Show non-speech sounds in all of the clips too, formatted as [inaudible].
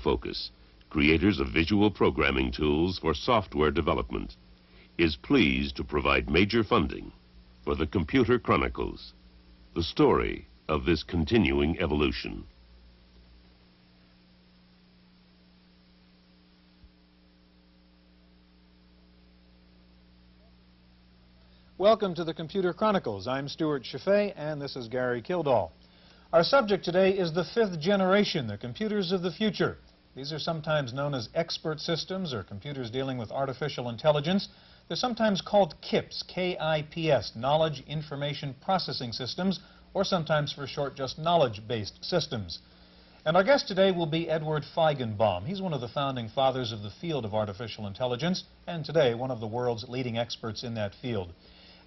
Microfocus, creators of visual programming tools for software development, is pleased to provide major funding for the Computer Chronicles, the story of this continuing evolution. Welcome to the Computer Chronicles. I'm Stewart Cheifet, and this is Gary Kildall. Our subject today is the fifth generation, the computers of the future. These are sometimes known as expert systems or computers dealing with artificial intelligence. They're sometimes called KIPS, K-I-P-S, Knowledge Information Processing Systems, or sometimes for short just knowledge-based systems. And our guest today will be Edward Feigenbaum. He's one of the founding fathers of the field of artificial intelligence, and today one of the world's leading experts in that field.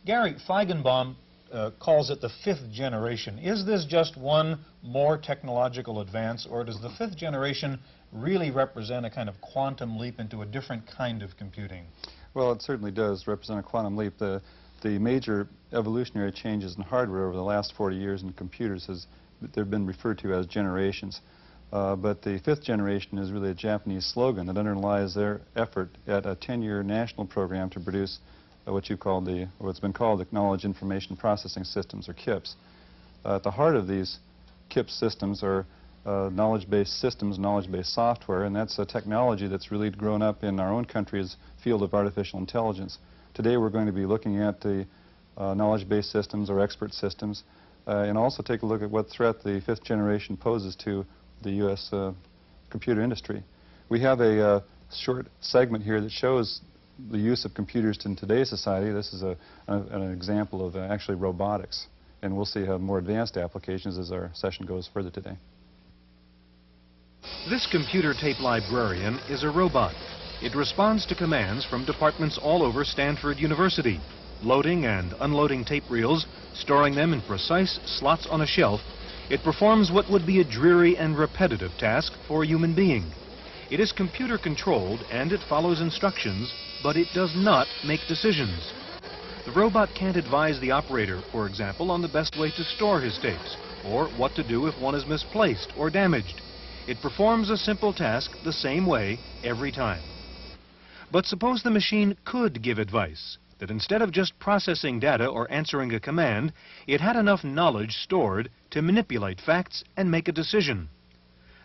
Gary Feigenbaum uh, calls it the fifth generation. Is this just one more technological advance, or does the fifth generation really represent a kind of quantum leap into a different kind of computing? Well, it certainly does represent a quantum leap. The, the major evolutionary changes in hardware over the last 40 years in computers has they've been referred to as generations. Uh, but the fifth generation is really a Japanese slogan that underlies their effort at a 10-year national program to produce what you call the, what's been called the Knowledge Information Processing Systems, or KIPS. Uh, at the heart of these KIPS systems are uh, knowledge-based systems, knowledge-based software, and that's a technology that's really grown up in our own country's field of artificial intelligence. Today we're going to be looking at the uh, knowledge-based systems or expert systems, uh, and also take a look at what threat the fifth generation poses to the U.S. Uh, computer industry. We have a short segment here that shows the use of computers in today's society, this is a, a, an example of uh, actually robotics. And we'll see how more advanced applications as our session goes further today. This computer tape librarian is a robot. It responds to commands from departments all over Stanford University, loading and unloading tape reels, storing them in precise slots on a shelf. It performs what would be a dreary and repetitive task for a human being. It is computer controlled and it follows instructions, but it does not make decisions. The robot can't advise the operator, for example, on the best way to store his tapes, or what to do if one is misplaced or damaged. It performs a simple task the same way every time. But suppose the machine could give advice, that instead of just processing data or answering a command, it had enough knowledge stored to manipulate facts and make a decision.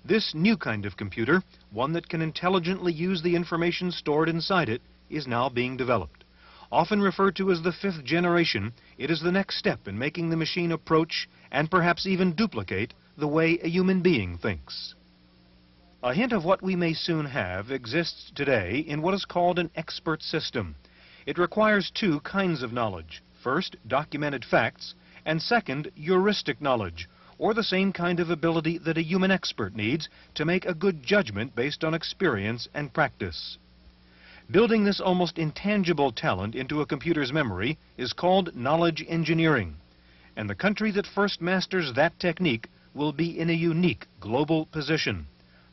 This new kind of computer, one that can intelligently use the information stored inside it, is now being developed. Often referred to as the fifth generation, it is the next step in making the machine approach and perhaps even duplicate the way a human being thinks. A hint of what we may soon have exists today in what is called an expert system. It requires two kinds of knowledge. First, documented facts, and second, heuristic knowledge, or the same kind of ability that a human expert needs to make a good judgment based on experience and practice. Building this almost intangible talent into a computer's memory is called knowledge engineering. And the country that first masters that technique will be in a unique global position.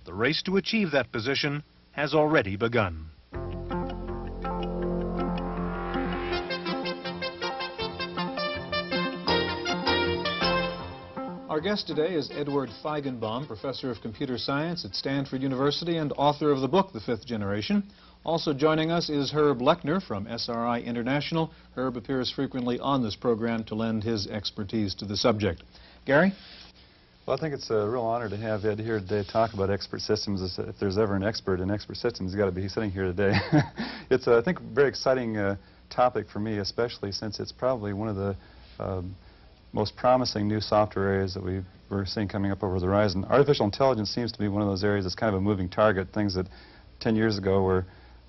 The race to achieve that position has already begun. Our guest today is Edward Feigenbaum, professor of computer science at Stanford University and author of the book, The Fifth Generation. Also joining us is Herb Lechner from SRI International. Herb appears frequently on this program to lend his expertise to the subject. Gary? Well, I think it's a real honor to have Ed here today to talk about expert systems. If there's ever an expert in expert systems, he's got to be sitting here today. [laughs] it's, uh, I think, a very exciting uh, topic for me, especially since it's probably one of the um, most promising new software areas that we are seeing coming up over the horizon. Artificial intelligence seems to be one of those areas that's kind of a moving target, things that 10 years ago were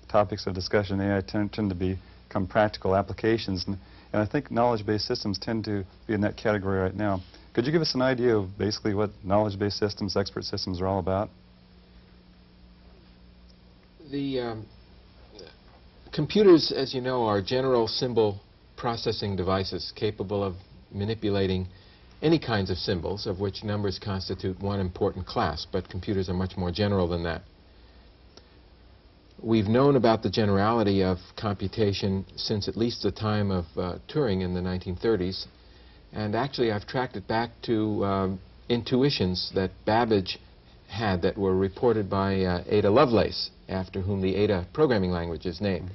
topics of discussion AI tend, tend to become practical applications. And, and I think knowledge-based systems tend to be in that category right now. Could you give us an idea of basically what knowledge-based systems, expert systems are all about? The um, computers, as you know, are general symbol processing devices capable of manipulating any kinds of symbols, of which numbers constitute one important class, but computers are much more general than that. We've known about the generality of computation since at least the time of uh, Turing in the 1930s, and actually I've tracked it back to um, intuitions that Babbage had that were reported by uh, Ada Lovelace, after whom the Ada programming language is named.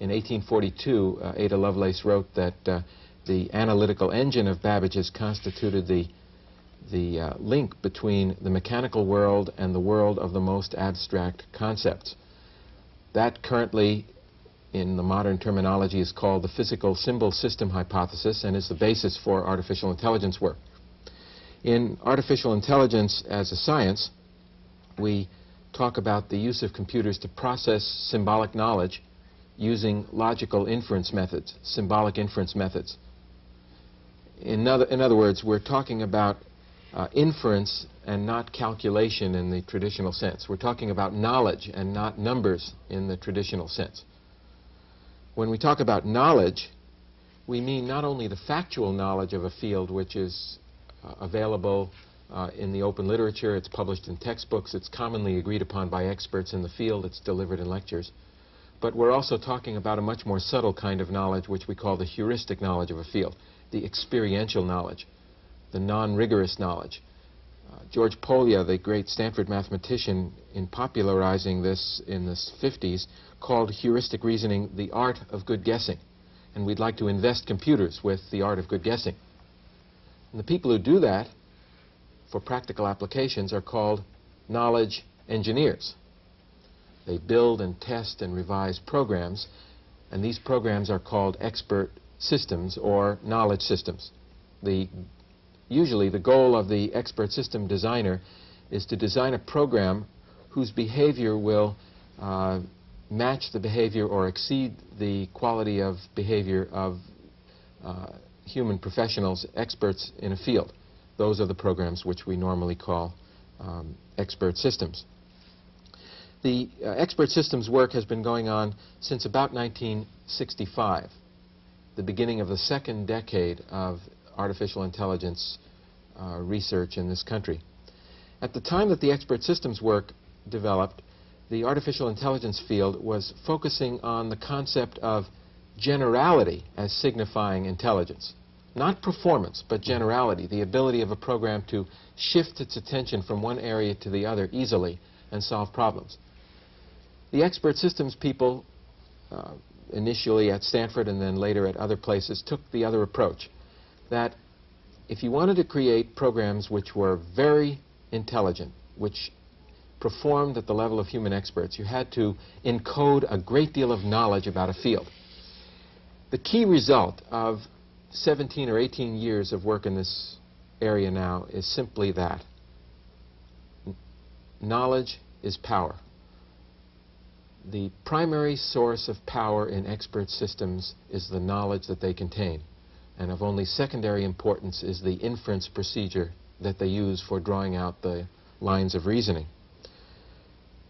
In 1842, uh, Ada Lovelace wrote that uh, the analytical engine of Babbage's constituted the, the uh, link between the mechanical world and the world of the most abstract concepts. That currently, in the modern terminology, is called the physical symbol system hypothesis and is the basis for artificial intelligence work. In artificial intelligence as a science, we talk about the use of computers to process symbolic knowledge using logical inference methods, symbolic inference methods. In other, in other words, we're talking about uh, inference and not calculation in the traditional sense. We're talking about knowledge and not numbers in the traditional sense. When we talk about knowledge, we mean not only the factual knowledge of a field which is uh, available uh, in the open literature, it's published in textbooks, it's commonly agreed upon by experts in the field, it's delivered in lectures, but we're also talking about a much more subtle kind of knowledge which we call the heuristic knowledge of a field, the experiential knowledge, the non-rigorous knowledge. Uh, George Polya, the great Stanford mathematician, in popularizing this in the 50s, called heuristic reasoning the art of good guessing. And we'd like to invest computers with the art of good guessing. And the people who do that for practical applications are called knowledge engineers. They build and test and revise programs, and these programs are called expert systems or knowledge systems. The, usually the goal of the expert system designer is to design a program whose behavior will uh, match the behavior or exceed the quality of behavior of uh, human professionals, experts in a field. Those are the programs which we normally call um, expert systems. The uh, expert systems work has been going on since about 1965, the beginning of the second decade of artificial intelligence uh, research in this country. At the time that the expert systems work developed, the artificial intelligence field was focusing on the concept of generality as signifying intelligence. Not performance, but generality, the ability of a program to shift its attention from one area to the other easily and solve problems. The expert systems people, uh, initially at Stanford and then later at other places, took the other approach, that if you wanted to create programs which were very intelligent, which performed at the level of human experts, you had to encode a great deal of knowledge about a field. The key result of 17 or 18 years of work in this area now is simply that. Knowledge is power. The primary source of power in expert systems is the knowledge that they contain. And of only secondary importance is the inference procedure that they use for drawing out the lines of reasoning.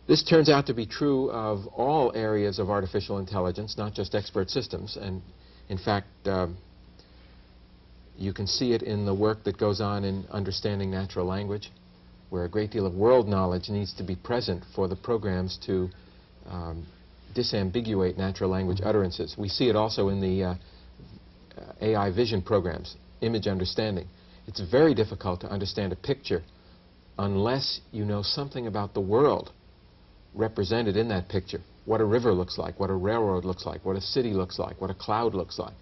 This turns out to be true of all areas of artificial intelligence, not just expert systems. And in fact, um, you can see it in the work that goes on in understanding natural language, where a great deal of world knowledge needs to be present for the programs to um, disambiguate natural language utterances. We see it also in the uh, AI vision programs, image understanding. It's very difficult to understand a picture unless you know something about the world represented in that picture. What a river looks like, what a railroad looks like, what a city looks like, what a cloud looks like.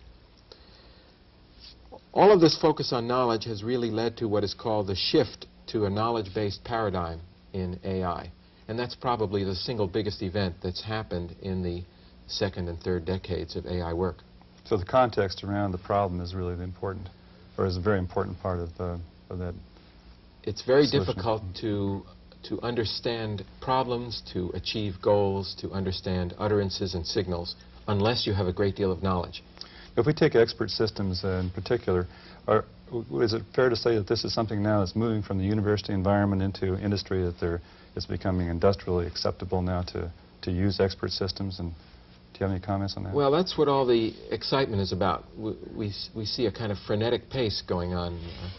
All of this focus on knowledge has really led to what is called the shift to a knowledge-based paradigm in AI. And that's probably the single biggest event that's happened in the second and third decades of AI work. So the context around the problem is really the important, or is a very important part of, uh, of that. It's very solution. difficult to to understand problems, to achieve goals, to understand utterances and signals, unless you have a great deal of knowledge. If we take expert systems uh, in particular, are, is it fair to say that this is something now that's moving from the university environment into industry, that there, it's becoming industrially acceptable now to, to use expert systems? And do you have any comments on that? Well, that's what all the excitement is about. We, we, we see a kind of frenetic pace going on. Uh,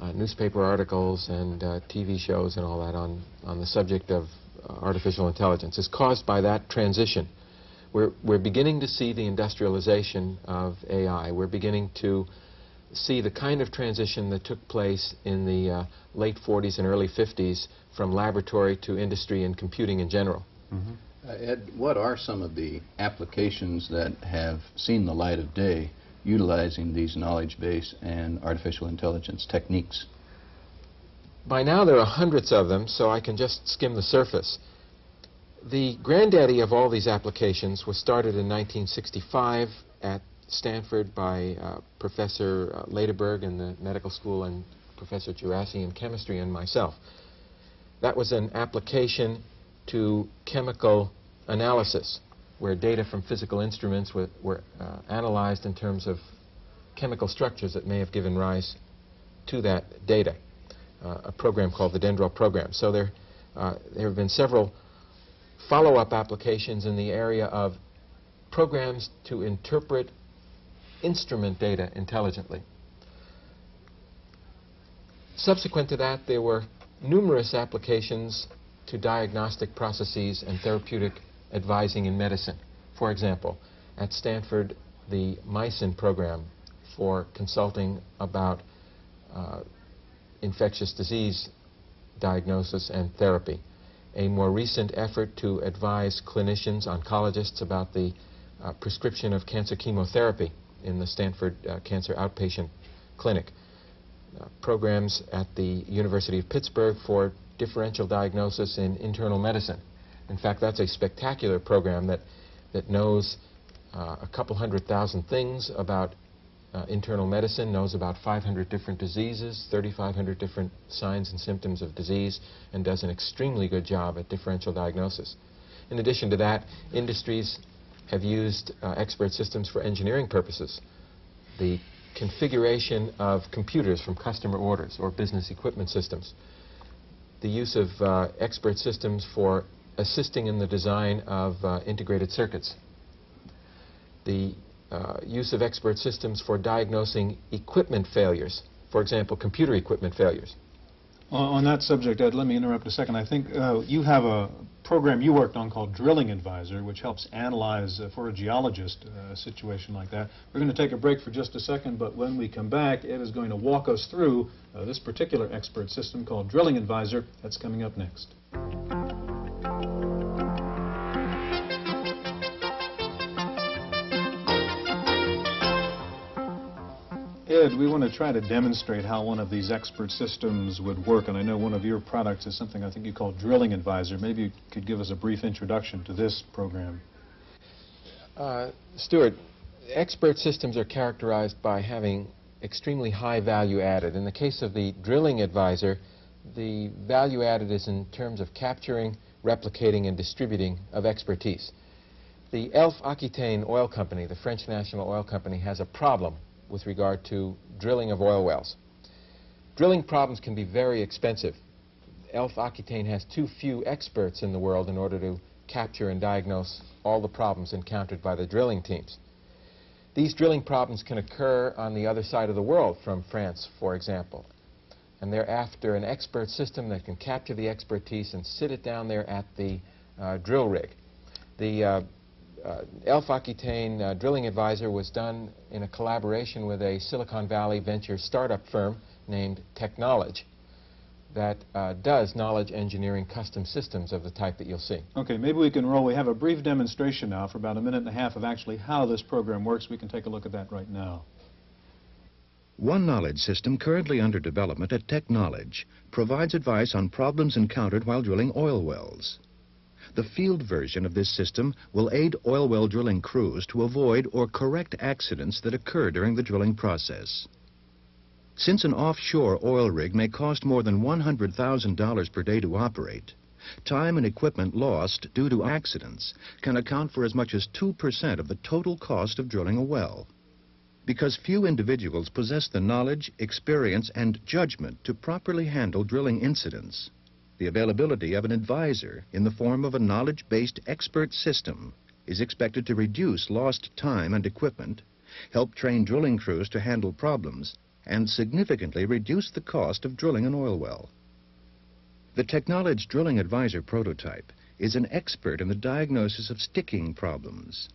uh, newspaper articles and uh, TV shows and all that on, on the subject of uh, artificial intelligence is caused by that transition. We're, we're beginning to see the industrialization of AI. We're beginning to see the kind of transition that took place in the uh, late 40s and early 50s from laboratory to industry and computing in general. Uh, Ed, what are some of the applications that have seen the light of day utilizing these knowledge base and artificial intelligence techniques? By now there are hundreds of them, so I can just skim the surface. The granddaddy of all these applications was started in 1965 at Stanford by uh, Professor uh, Lederberg in the medical school and Professor Djerassi in chemistry and myself. That was an application to chemical analysis, where data from physical instruments were, were uh, analyzed in terms of chemical structures that may have given rise to that data, uh, a program called the Dendral program. So there, uh, there have been several follow-up applications in the area of programs to interpret instrument data intelligently. Subsequent to that, there were numerous applications to diagnostic processes and therapeutic advising in medicine. For example, at Stanford, the MYCIN program for consulting about uh, infectious disease diagnosis and therapy. A more recent effort to advise clinicians, oncologists, about the uh, prescription of cancer chemotherapy in the Stanford uh, Cancer Outpatient Clinic. Uh, programs at the University of Pittsburgh for differential diagnosis in internal medicine. In fact, that's a spectacular program that, that knows uh, a couple hundred thousand things about uh, internal medicine, knows about 500 different diseases, 3,500 different signs and symptoms of disease, and does an extremely good job at differential diagnosis. In addition to that, industries have used uh, expert systems for engineering purposes. The configuration of computers from customer orders or business equipment systems. The use of uh, expert systems for assisting in the design of uh, integrated circuits. The uh, use of expert systems for diagnosing equipment failures, for example, computer equipment failures. On, on that subject, Ed, let me interrupt a second. I think uh, you have a program you worked on called Drilling Advisor, which helps analyze uh, for a geologist uh, a situation like that. We're going to take a break for just a second, but when we come back, Ed is going to walk us through uh, this particular expert system called Drilling Advisor. That's coming up next. We want to try to demonstrate how one of these expert systems would work, and I know one of your products is something I think you call Drilling Advisor. Maybe you could give us a brief introduction to this program. Uh, Stewart, expert systems are characterized by having extremely high value added. In the case of the Drilling Advisor, the value added is in terms of capturing, replicating, and distributing of expertise. The Elf Aquitaine Oil Company, the French national oil company, has a problem with regard to drilling of oil wells. Drilling problems can be very expensive. Elf Aquitaine has too few experts in the world in order to capture and diagnose all the problems encountered by the drilling teams. These drilling problems can occur on the other side of the world, from France, for example. And they're after an expert system that can capture the expertise and sit it down there at the uh, drill rig. The uh, uh, Elf Aquitaine uh, Drilling Advisor was done in a collaboration with a Silicon Valley venture startup firm named Teknowledge that uh, does knowledge engineering custom systems of the type that you'll see. Okay, maybe we can roll. We have a brief demonstration now for about a minute and a half of actually how this program works. We can take a look at that right now. One knowledge system currently under development at Teknowledge provides advice on problems encountered while drilling oil wells. The field version of this system will aid oil well drilling crews to avoid or correct accidents that occur during the drilling process. Since an offshore oil rig may cost more than $100,000 per day to operate, time and equipment lost due to accidents can account for as much as 2% of the total cost of drilling a well. Because few individuals possess the knowledge, experience, and judgment to properly handle drilling incidents, the availability of an advisor in the form of a knowledge-based expert system is expected to reduce lost time and equipment, help train drilling crews to handle problems, and significantly reduce the cost of drilling an oil well. The Teknowledge Drilling Advisor prototype is an expert in the diagnosis of sticking problems.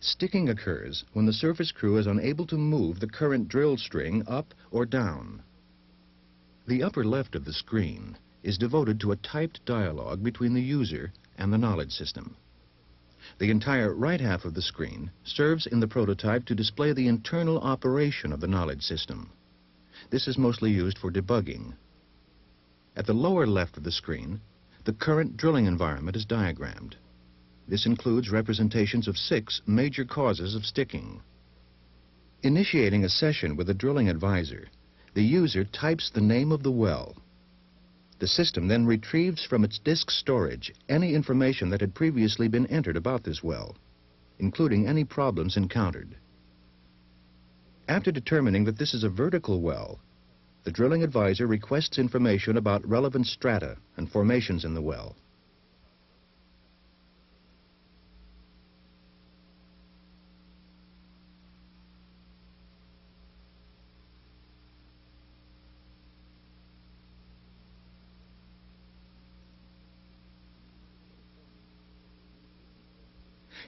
Sticking occurs when the surface crew is unable to move the current drill string up or down. The upper left of the screen is devoted to a typed dialogue between the user and the knowledge system. The entire right half of the screen serves in the prototype to display the internal operation of the knowledge system. This is mostly used for debugging. At the lower left of the screen, the current drilling environment is diagrammed. This includes representations of six major causes of sticking. Initiating a session with a drilling advisor, the user types the name of the well. The system then retrieves from its disk storage any information that had previously been entered about this well, including any problems encountered. After determining that this is a vertical well, the drilling advisor requests information about relevant strata and formations in the well.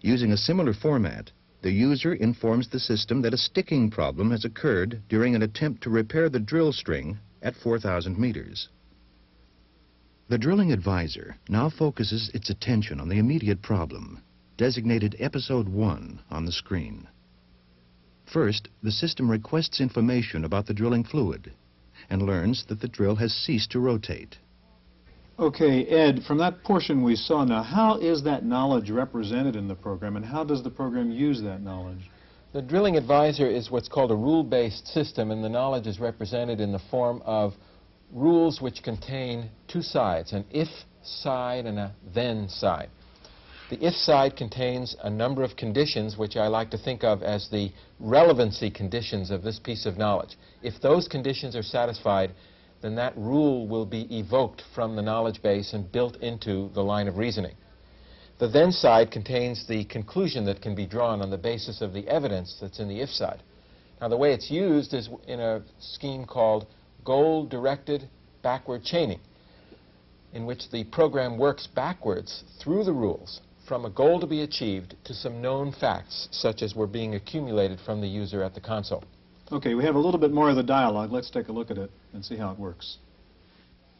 Using a similar format, the user informs the system that a sticking problem has occurred during an attempt to repair the drill string at 4,000 meters. The drilling advisor now focuses its attention on the immediate problem, designated Episode 1 on the screen. First, the system requests information about the drilling fluid and learns that the drill has ceased to rotate. Okay, Ed, from that portion we saw now, how is that knowledge represented in the program, and how does the program use that knowledge? The drilling advisor is what's called a rule-based system, and the knowledge is represented in the form of rules which contain two sides, an if side and a then side. The if side contains a number of conditions which I like to think of as the relevancy conditions of this piece of knowledge. If those conditions are satisfied, then that rule will be evoked from the knowledge base and built into the line of reasoning. The then side contains the conclusion that can be drawn on the basis of the evidence that's in the if side. Now the way it's used is in a scheme called goal-directed backward chaining, in which the program works backwards through the rules from a goal to be achieved to some known facts, such as were being accumulated from the user at the console. Okay, we have a little bit more of the dialogue. Let's take a look at it and see how it works.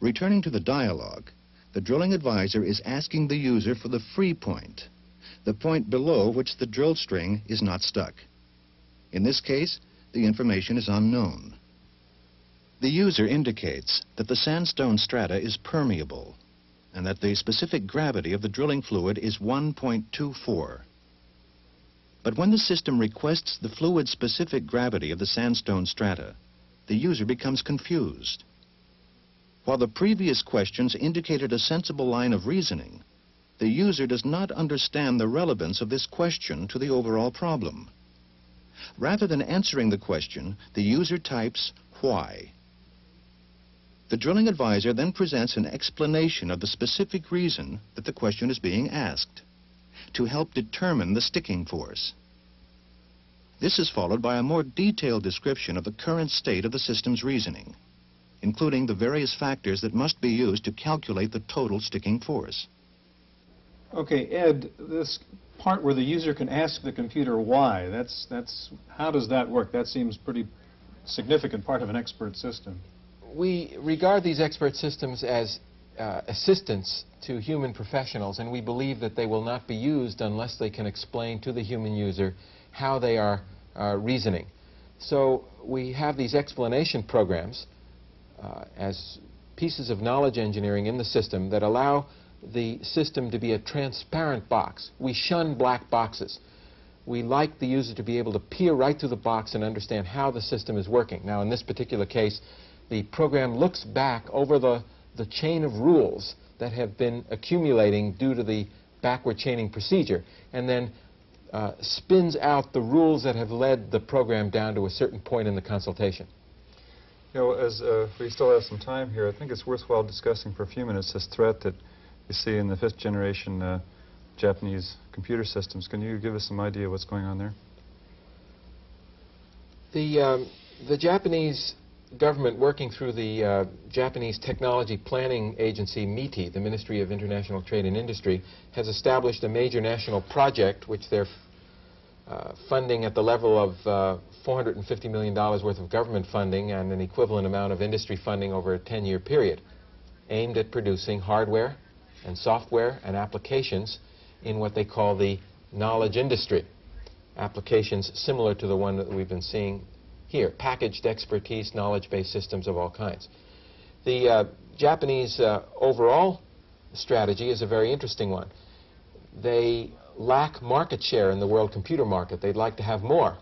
Returning to the dialogue, the drilling advisor is asking the user for the free point, the point below which the drill string is not stuck. In this case, the information is unknown. The user indicates that the sandstone strata is permeable and that the specific gravity of the drilling fluid is 1.24. But when the system requests the fluid-specific gravity of the sandstone strata, the user becomes confused. While the previous questions indicated a sensible line of reasoning, the user does not understand the relevance of this question to the overall problem. Rather than answering the question, the user types why. The drilling advisor then presents an explanation of the specific reason that the question is being asked to help determine the sticking force. This is followed by a more detailed description of the current state of the system's reasoning, including the various factors that must be used to calculate the total sticking force. Okay, Ed, this part where the user can ask the computer why, that's, that's, how does that work? That seems pretty significant part of an expert system. We regard these expert systems as uh, assistants to human professionals, and we believe that they will not be used unless they can explain to the human user how they are uh, reasoning. So we have these explanation programs uh, as pieces of knowledge engineering in the system that allow the system to be a transparent box. We shun black boxes. We like the user to be able to peer right through the box and understand how the system is working. Now, in this particular case, the program looks back over the, the chain of rules that have been accumulating due to the backward chaining procedure, and then uh, spins out the rules that have led the program down to a certain point in the consultation. You know, as uh, we still have some time here, I think it's worthwhile discussing for a few minutes this threat that you see in the fifth generation uh, Japanese computer systems. Can you give us some idea of what's going on there? The, um, the Japanese government working through the uh, Japanese Technology Planning Agency, MITI, the Ministry of International Trade and Industry, has established a major national project which they're uh, funding at the level of uh, $450 million worth of government funding and an equivalent amount of industry funding over a 10-year period aimed at producing hardware and software and applications in what they call the knowledge industry. Applications similar to the one that we've been seeing here, packaged expertise, knowledge-based systems of all kinds. The uh, Japanese uh, overall strategy is a very interesting one. They lack market share in the world computer market. They'd like to have more.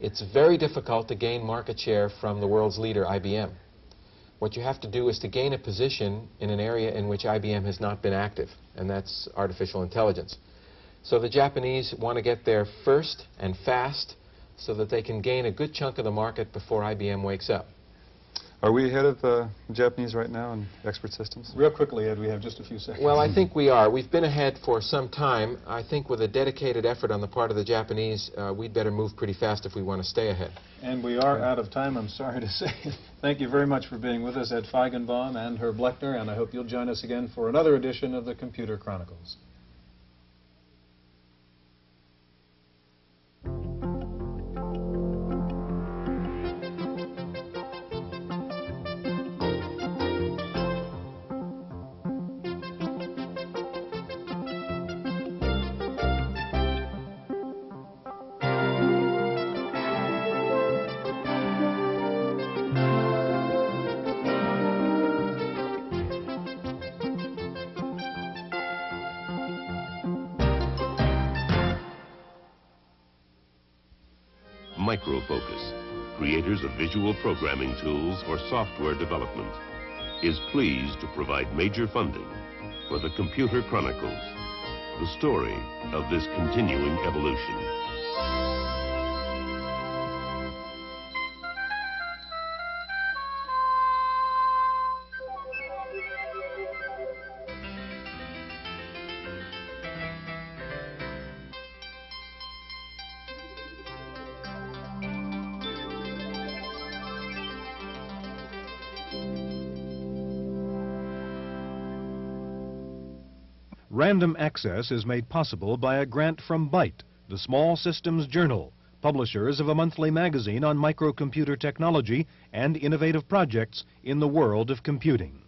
It's very difficult to gain market share from the world's leader, IBM. What you have to do is to gain a position in an area in which IBM has not been active, and that's artificial intelligence. So the Japanese want to get there first and fast so that they can gain a good chunk of the market before IBM wakes up. Are we ahead of uh, the Japanese right now in expert systems? Real quickly, Ed, we have just a few seconds. Well, I think we are. We've been ahead for some time. I think with a dedicated effort on the part of the Japanese, uh, we'd better move pretty fast if we want to stay ahead. And we are out of time, I'm sorry to [laughs] say. Thank you very much for being with us, Ed Feigenbaum and Herb Lechner, and I hope you'll join us again for another edition of the Computer Chronicles. Microfocus, creators of visual programming tools for software development, is pleased to provide major funding for the Computer Chronicles, the story of this continuing evolution. Random access is made possible by a grant from Byte, the Small Systems Journal, publishers of a monthly magazine on microcomputer technology and innovative projects in the world of computing.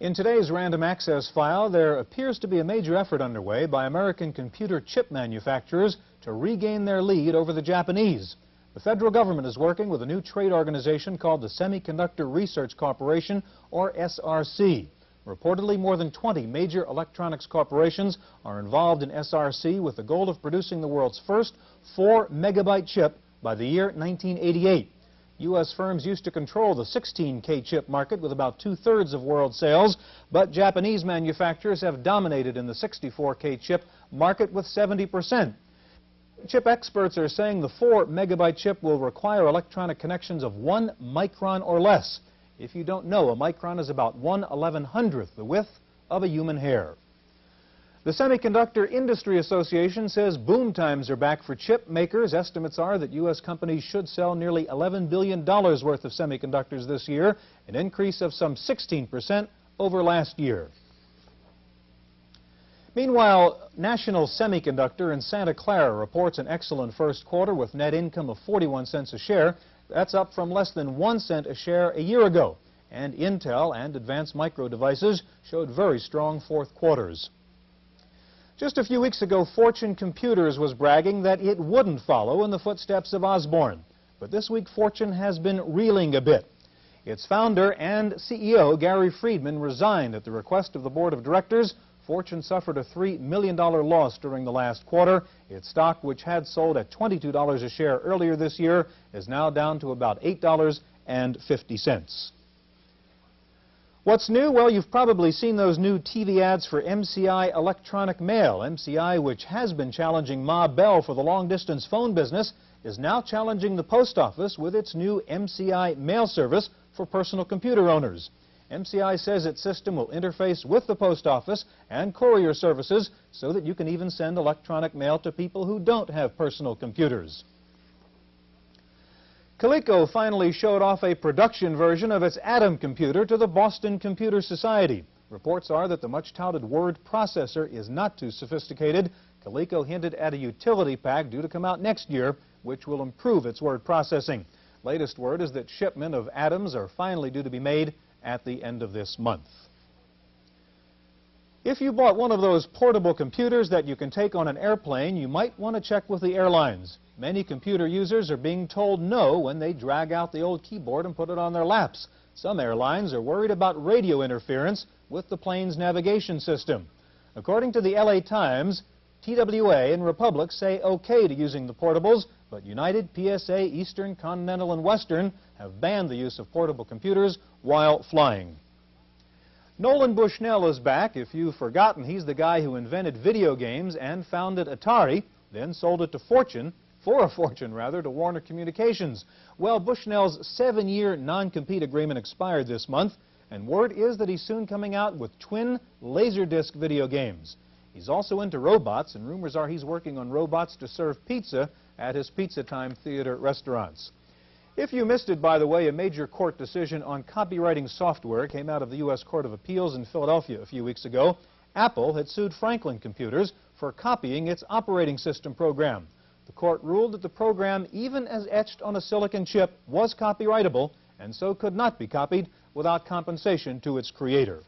In today's random access file, there appears to be a major effort underway by American computer chip manufacturers to regain their lead over the Japanese. The federal government is working with a new trade organization called the Semiconductor Research Corporation, or SRC. Reportedly, more than 20 major electronics corporations are involved in SRC with the goal of producing the world's first 4 megabyte chip by the year 1988. U.S. firms used to control the 16K chip market with about two-thirds of world sales, but Japanese manufacturers have dominated in the 64K chip market with 70 percent. Chip experts are saying the 4 megabyte chip will require electronic connections of 1 micron or less. If you don't know, a micron is about 1 11 hundredth the width of a human hair. The Semiconductor Industry Association says boom times are back for chip makers. Estimates are that U.S. companies should sell nearly $11 billion worth of semiconductors this year, an increase of some 16 percent over last year. Meanwhile, National Semiconductor in Santa Clara reports an excellent first quarter with net income of 41 cents a share. That's up from less than 1 cent a share a year ago. And Intel and Advanced Micro Devices showed very strong fourth quarters. Just a few weeks ago, Fortune Computers was bragging that it wouldn't follow in the footsteps of Osborne. But this week, Fortune has been reeling a bit. Its founder and CEO, Gary Friedman, resigned at the request of the board of directors Fortune suffered a $3 million loss during the last quarter. Its stock, which had sold at $22 a share earlier this year, is now down to about $8.50. What's new? Well, you've probably seen those new TV ads for MCI Electronic Mail. MCI, which has been challenging Ma Bell for the long-distance phone business, is now challenging the post office with its new MCI mail service for personal computer owners. MCI says its system will interface with the post office and courier services so that you can even send electronic mail to people who don't have personal computers. Coleco finally showed off a production version of its Adam computer to the Boston Computer Society. Reports are that the much-touted word processor is not too sophisticated. Coleco hinted at a utility pack due to come out next year, which will improve its word processing. Latest word is that shipment of Adams are finally due to be made at the end of this month. If you bought one of those portable computers that you can take on an airplane, you might want to check with the airlines. Many computer users are being told no when they drag out the old keyboard and put it on their laps. Some airlines are worried about radio interference with the plane's navigation system. According to the LA Times, TWA and Republic say okay to using the portables, but United, PSA, Eastern, Continental, and Western have banned the use of portable computers while flying. Nolan Bushnell is back. If you've forgotten, he's the guy who invented video games and founded Atari, then sold it to Fortune, for a [laughs] fortune rather, to Warner Communications. Well, Bushnell's seven-year non-compete agreement expired this month, and word is that he's soon coming out with twin Laserdisc video games. He's also into robots, and rumors are he's working on robots to serve pizza at his Pizza Time Theater restaurants. If you missed it, by the way, a major court decision on copywriting software came out of the U.S. Court of Appeals in Philadelphia a few weeks ago. Apple had sued Franklin Computers for copying its operating system program. The court ruled that the program, even as etched on a silicon chip, was copyrightable and so could not be copied without compensation to its creator.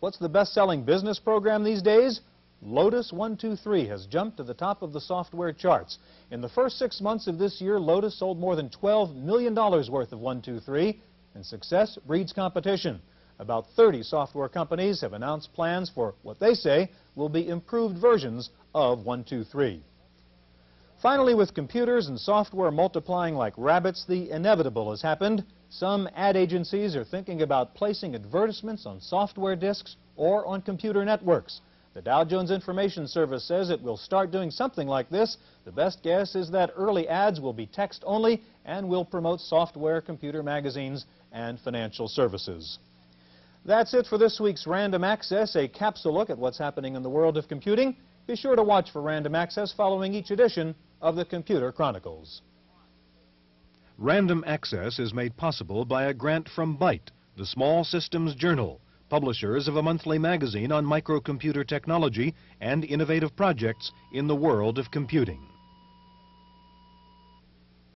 What's the best-selling business program these days? Lotus 123 has jumped to the top of the software charts. In the first six months of this year, Lotus sold more than $12 million worth of 123, and success breeds competition. About 30 software companies have announced plans for what they say will be improved versions of 123. Finally, with computers and software multiplying like rabbits, the inevitable has happened. Some ad agencies are thinking about placing advertisements on software disks or on computer networks. The Dow Jones Information Service says it will start doing something like this. The best guess is that early ads will be text only and will promote software, computer magazines, and financial services. That's it for this week's Random Access, a capsule look at what's happening in the world of computing. Be sure to watch for Random Access following each edition of the Computer Chronicles. Random Access is made possible by a grant from Byte, the Small Systems Journal publishers of a monthly magazine on microcomputer technology and innovative projects in the world of computing.